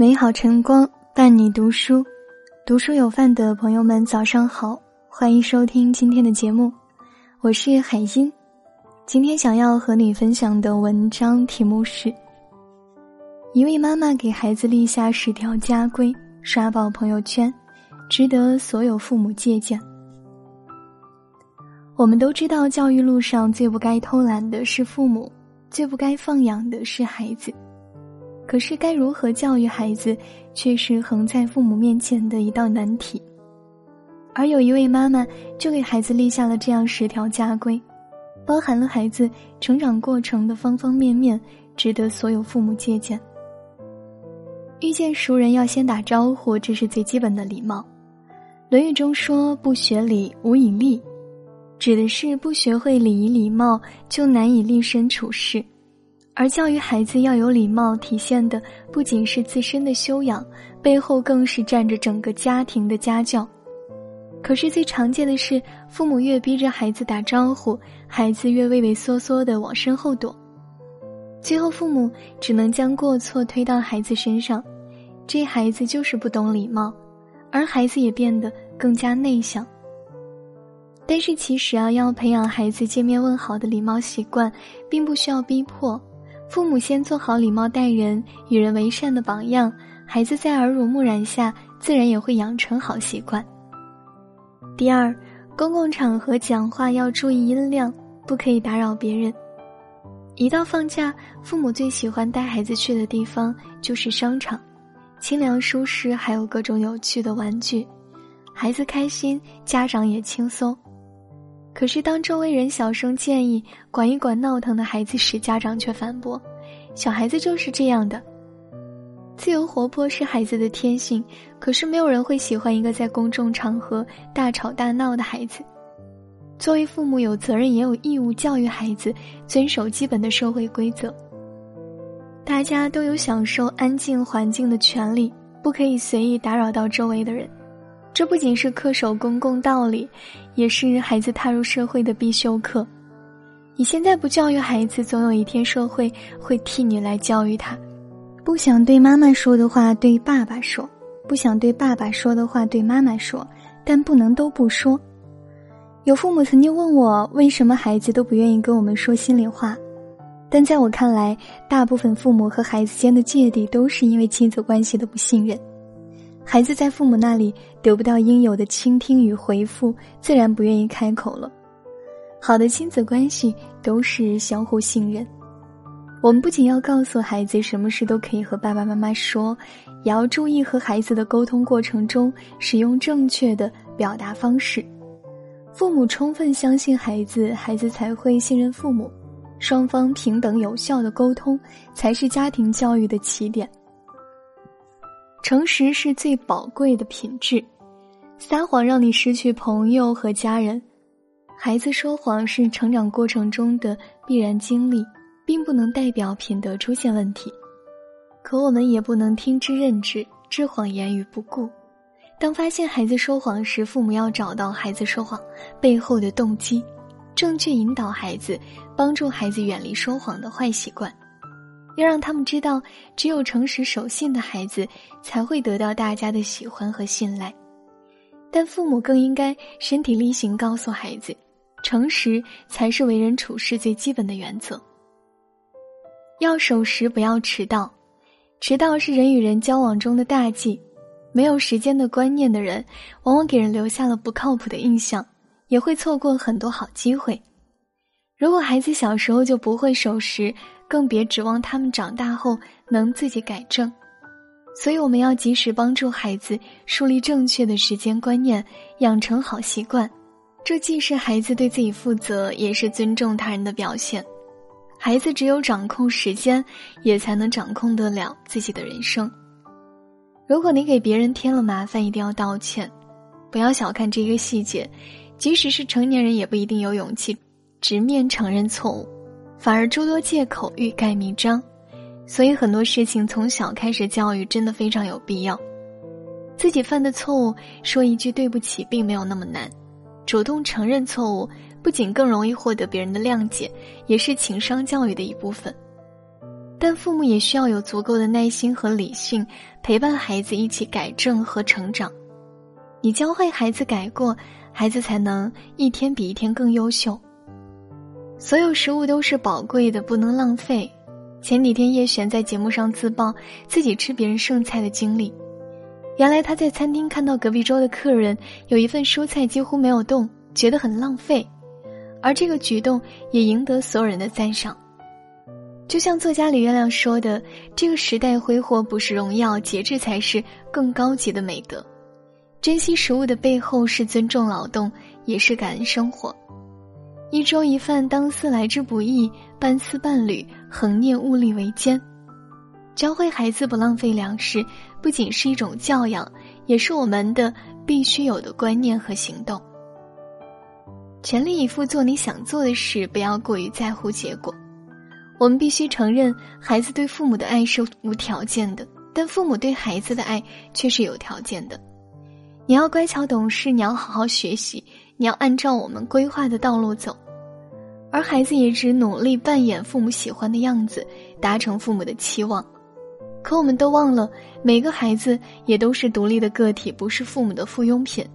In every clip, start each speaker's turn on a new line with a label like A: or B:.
A: 美好晨光伴你读书，读书有饭的朋友们早上好，欢迎收听今天的节目，我是海音。今天想要和你分享的文章题目是：一位妈妈给孩子立下十条家规，刷爆朋友圈，值得所有父母借鉴。我们都知道，教育路上最不该偷懒的是父母，最不该放养的是孩子。可是，该如何教育孩子，却是横在父母面前的一道难题。而有一位妈妈就给孩子立下了这样十条家规，包含了孩子成长过程的方方面面，值得所有父母借鉴。遇见熟人要先打招呼，这是最基本的礼貌。《论语》中说：“不学礼，无以立”，指的是不学会礼仪礼貌，就难以立身处世。而教育孩子要有礼貌，体现的不仅是自身的修养，背后更是站着整个家庭的家教。可是最常见的是，父母越逼着孩子打招呼，孩子越畏畏缩缩的往身后躲，最后父母只能将过错推到孩子身上，这孩子就是不懂礼貌，而孩子也变得更加内向。但是其实啊，要培养孩子见面问好的礼貌习惯，并不需要逼迫。父母先做好礼貌待人、与人为善的榜样，孩子在耳濡目染下，自然也会养成好习惯。第二，公共场合讲话要注意音量，不可以打扰别人。一到放假，父母最喜欢带孩子去的地方就是商场，清凉舒适，还有各种有趣的玩具，孩子开心，家长也轻松。可是，当周围人小声建议管一管闹腾的孩子时，家长却反驳：“小孩子就是这样的，自由活泼是孩子的天性。可是，没有人会喜欢一个在公众场合大吵大闹的孩子。作为父母，有责任也有义务教育孩子遵守基本的社会规则。大家都有享受安静环境的权利，不可以随意打扰到周围的人。”这不仅是恪守公共道理，也是孩子踏入社会的必修课。你现在不教育孩子，总有一天社会会替你来教育他。不想对妈妈说的话，对爸爸说；不想对爸爸说的话，对妈妈说。但不能都不说。有父母曾经问我，为什么孩子都不愿意跟我们说心里话？但在我看来，大部分父母和孩子间的芥蒂，都是因为亲子关系的不信任。孩子在父母那里得不到应有的倾听与回复，自然不愿意开口了。好的亲子关系都是相互信任。我们不仅要告诉孩子什么事都可以和爸爸妈妈说，也要注意和孩子的沟通过程中使用正确的表达方式。父母充分相信孩子，孩子才会信任父母。双方平等有效的沟通，才是家庭教育的起点。诚实是最宝贵的品质，撒谎让你失去朋友和家人。孩子说谎是成长过程中的必然经历，并不能代表品德出现问题。可我们也不能听之任之，置谎言于不顾。当发现孩子说谎时，父母要找到孩子说谎背后的动机，正确引导孩子，帮助孩子远离说谎的坏习惯。要让他们知道，只有诚实守信的孩子才会得到大家的喜欢和信赖。但父母更应该身体力行告诉孩子，诚实才是为人处事最基本的原则。要守时，不要迟到。迟到是人与人交往中的大忌。没有时间的观念的人，往往给人留下了不靠谱的印象，也会错过很多好机会。如果孩子小时候就不会守时，更别指望他们长大后能自己改正，所以我们要及时帮助孩子树立正确的时间观念，养成好习惯。这既是孩子对自己负责，也是尊重他人的表现。孩子只有掌控时间，也才能掌控得了自己的人生。如果你给别人添了麻烦，一定要道歉，不要小看这个细节。即使是成年人，也不一定有勇气直面承认错误。反而诸多借口欲盖弥彰，所以很多事情从小开始教育真的非常有必要。自己犯的错误，说一句对不起并没有那么难，主动承认错误，不仅更容易获得别人的谅解，也是情商教育的一部分。但父母也需要有足够的耐心和理性，陪伴孩子一起改正和成长。你教会孩子改过，孩子才能一天比一天更优秀。所有食物都是宝贵的，不能浪费。前几天叶璇在节目上自曝自己吃别人剩菜的经历，原来他在餐厅看到隔壁桌的客人有一份蔬菜几乎没有动，觉得很浪费，而这个举动也赢得所有人的赞赏。就像作家李月亮说的：“这个时代挥霍不是荣耀，节制才是更高级的美德。珍惜食物的背后是尊重劳动，也是感恩生活。一粥一饭，当思来之不易；半丝半缕，恒念物力维艰。教会孩子不浪费粮食，不仅是一种教养，也是我们的必须有的观念和行动。全力以赴做你想做的事，不要过于在乎结果。”我们必须承认，孩子对父母的爱是无条件的，但父母对孩子的爱却是有条件的。你要乖巧懂事，你要好好学习，你要按照我们规划的道路走，而孩子也只努力扮演父母喜欢的样子，达成父母的期望。可我们都忘了，每个孩子也都是独立的个体，不是父母的附庸品，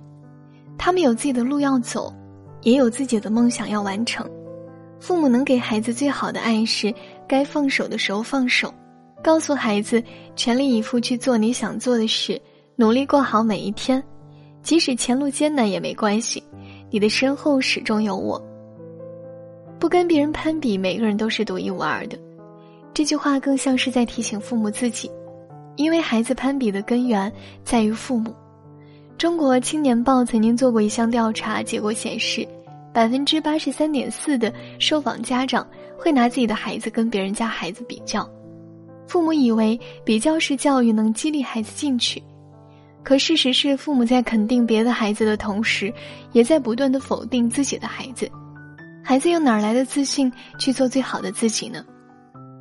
A: 他们有自己的路要走，也有自己的梦想要完成。父母能给孩子最好的爱是，该放手的时候放手，告诉孩子全力以赴去做你想做的事，努力过好每一天，即使前路艰难也没关系，你的身后始终有我。不跟别人攀比，每个人都是独一无二的。这句话更像是在提醒父母自己，因为孩子攀比的根源在于父母。中国青年报曾经做过一项调查，结果显示。百分之八十三点四的受访家长会拿自己的孩子跟别人家孩子比较，父母以为比较式教育能激励孩子进取，可事实是，父母在肯定别的孩子的同时，也在不断的否定自己的孩子，孩子又哪来的自信去做最好的自己呢？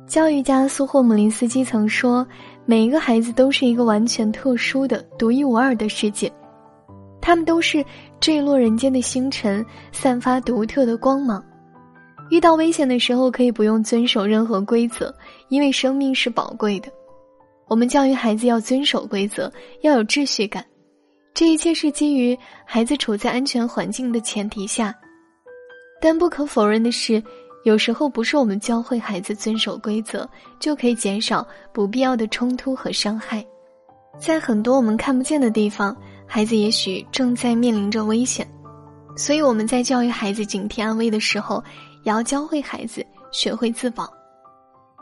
A: 教育家苏霍姆林斯基曾说：“每一个孩子都是一个完全特殊的、独一无二的世界。”他们都是坠落人间的星辰，散发独特的光芒。遇到危险的时候，可以不用遵守任何规则，因为生命是宝贵的。我们教育孩子要遵守规则，要有秩序感。这一切是基于孩子处在安全环境的前提下。但不可否认的是，有时候不是我们教会孩子遵守规则，就可以减少不必要的冲突和伤害。在很多我们看不见的地方。孩子也许正在面临着危险，所以我们在教育孩子警惕安危的时候，也要教会孩子学会自保。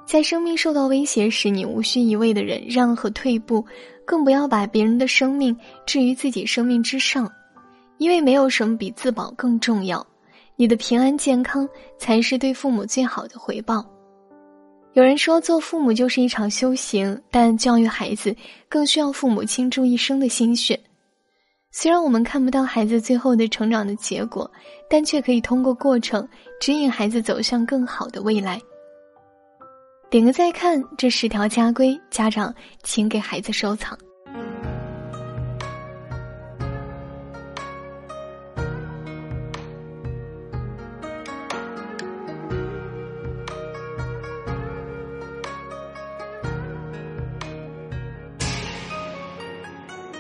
A: 在生命受到威胁时，你无需一味的忍让和退步，更不要把别人的生命置于自己生命之上，因为没有什么比自保更重要。你的平安健康才是对父母最好的回报。有人说，做父母就是一场修行，但教育孩子更需要父母倾注一生的心血。虽然我们看不到孩子最后的成长的结果，但却可以通过过程指引孩子走向更好的未来。点个再看，这十条家规，家长请给孩子收藏。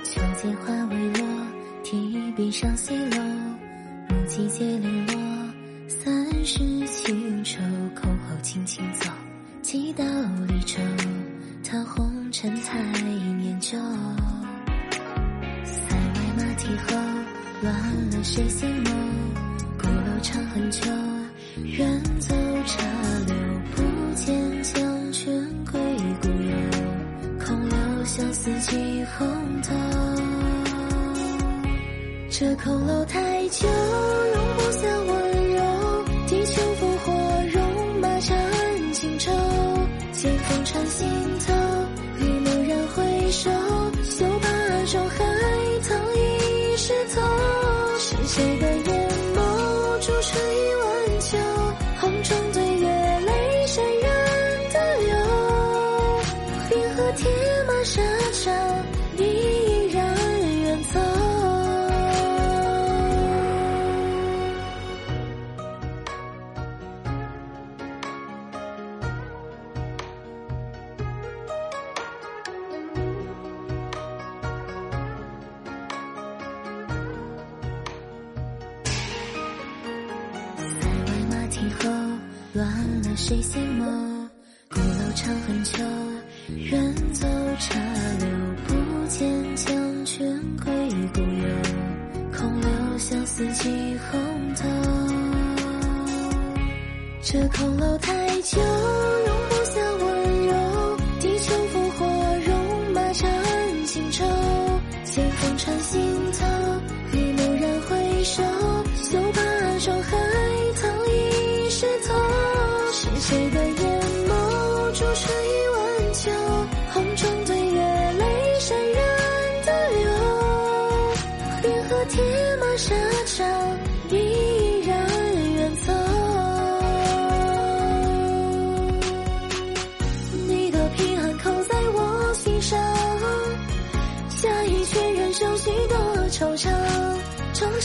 B: 秋千花未落。提笔上西楼，木季节零落，三世情愁，到离愁，桃红尘太念旧。塞外马蹄后，乱了谁心眸？鼓楼长恨久，远走茶流，不见江泉归故友，空留相思几红豆。这空楼太久，容不下温柔。地球清风穿心头，你蓦然回首，乱了谁心眸？古楼长恨秋，远走茶流，不见江泉归故友，空留下四季红透。这空楼太久，容不下温柔。地球烽火，戎马战情仇。剑锋穿心头，一蓦然回首，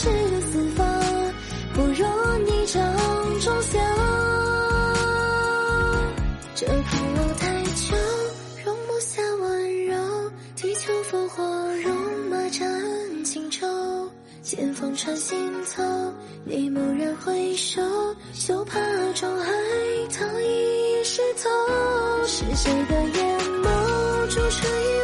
B: 壮志四方，不若你掌中香。这空楼台酒，容不下温柔，地球烽火，戎马战情仇。剑锋穿心头，你蓦然回首，就怕中海棠已湿透。是谁的眼眸，铸成一